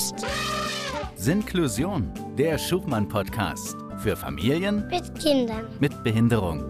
ist Sinklusion, der Schuchmann-Podcast für Familien mit Kindern. mit Behinderung.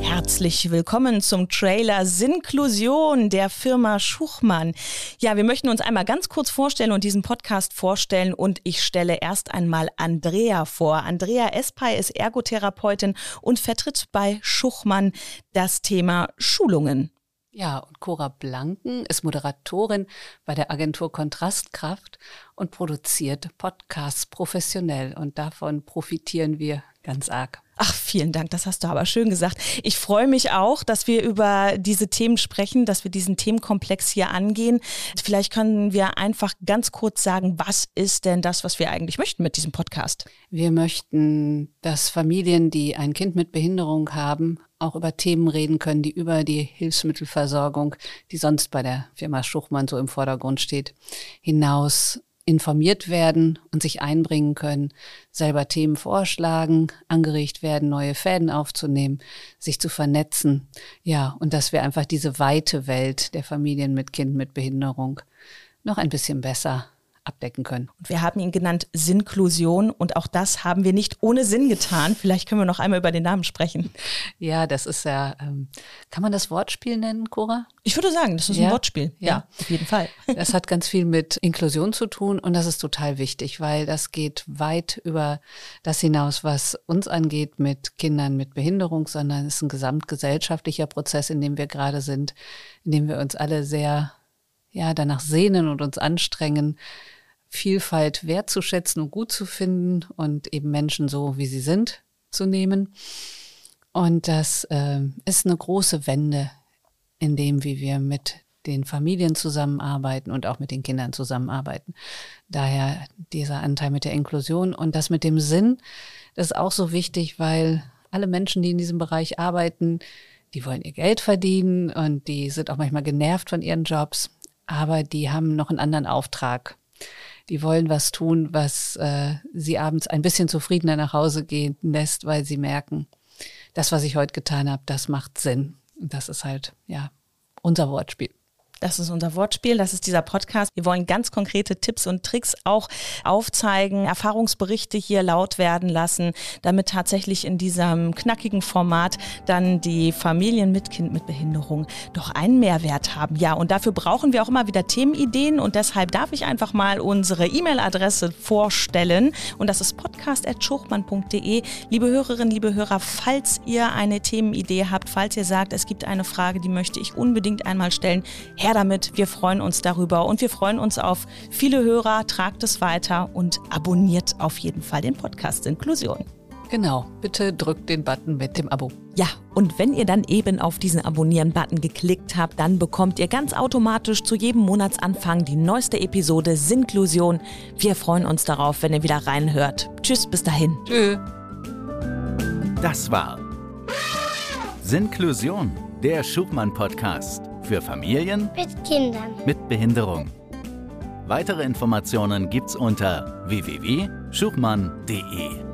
Herzlich willkommen zum Trailer Sinklusion der Firma Schuchmann. Ja, wir möchten uns einmal ganz kurz vorstellen und diesen Podcast vorstellen und ich stelle erst einmal Andrea vor. Andrea Espay ist Ergotherapeutin und vertritt bei Schuchmann das Thema Schulungen. Ja, und Cora Blanken ist Moderatorin bei der Agentur Kontrastkraft und produziert Podcasts professionell und davon profitieren wir ganz arg. Ach, vielen Dank, das hast du aber schön gesagt. Ich freue mich auch, dass wir über diese Themen sprechen, dass wir diesen Themenkomplex hier angehen. Vielleicht können wir einfach ganz kurz sagen, was ist denn das, was wir eigentlich möchten mit diesem Podcast? Wir möchten, dass Familien, die ein Kind mit Behinderung haben, auch über Themen reden können, die über die Hilfsmittelversorgung, die sonst bei der Firma Schuchmann so im Vordergrund steht, hinaus informiert werden und sich einbringen können, selber Themen vorschlagen, angeregt werden, neue Fäden aufzunehmen, sich zu vernetzen. Ja, und dass wir einfach diese weite Welt der Familien mit Kind mit Behinderung noch ein bisschen besser abdecken können. Und wir haben ihn genannt Sinnklusion und auch das haben wir nicht ohne Sinn getan. Vielleicht können wir noch einmal über den Namen sprechen. Ja, das ist ja, ähm, kann man das Wortspiel nennen, Cora? Ich würde sagen, das ist Ja? ein Wortspiel. Ja, Ja. auf jeden Fall. Das hat ganz viel mit Inklusion zu tun und das ist total wichtig, weil das geht weit über das hinaus, was uns angeht mit Kindern mit Behinderung, sondern es ist ein gesamtgesellschaftlicher Prozess, in dem wir gerade sind, in dem wir uns alle sehr ja, danach sehnen und uns anstrengen, Vielfalt wertzuschätzen und gut zu finden und eben Menschen so, wie sie sind, zu nehmen. Und das äh, ist eine große Wende in dem, wie wir mit den Familien zusammenarbeiten und auch mit den Kindern zusammenarbeiten. Daher dieser Anteil mit der Inklusion und das mit dem Sinn, das ist auch so wichtig, weil alle Menschen, die in diesem Bereich arbeiten, die wollen ihr Geld verdienen und die sind auch manchmal genervt von ihren Jobs, aber die haben noch einen anderen Auftrag. Die wollen was tun, was äh, sie abends ein bisschen zufriedener nach Hause gehen lässt, weil sie merken, das, was ich heute getan habe, das macht Sinn. Und das ist halt, ja, unser Wortspiel. Das ist unser Wortspiel, das ist dieser Podcast. Wir wollen ganz konkrete Tipps und Tricks auch aufzeigen, Erfahrungsberichte hier laut werden lassen, damit tatsächlich in diesem knackigen Format dann die Familien mit Kind mit Behinderung doch einen Mehrwert haben. Ja, und dafür brauchen wir auch immer wieder Themenideen und deshalb darf ich einfach mal unsere E-Mail-Adresse vorstellen und das ist podcast.schuchmann.de. Liebe Hörerinnen, liebe Hörer, falls ihr eine Themenidee habt, falls ihr sagt, es gibt eine Frage, die möchte ich unbedingt einmal stellen, damit. Wir freuen uns darüber und wir freuen uns auf viele Hörer. Tragt es weiter und abonniert auf jeden Fall den Podcast Inklusion. Genau, bitte drückt den Button mit dem Abo. Ja, und wenn ihr dann eben auf diesen Abonnieren-Button geklickt habt, dann bekommt ihr ganz automatisch zu jedem Monatsanfang die neueste Episode Sinklusion. Wir freuen uns darauf, wenn ihr wieder reinhört. Tschüss, bis dahin. Tschö. Das war Sinklusion, der Schuchmann-Podcast für Familien Mit Kindern. mit Behinderung. Weitere Informationen gibt's unter www.schuchmann.de.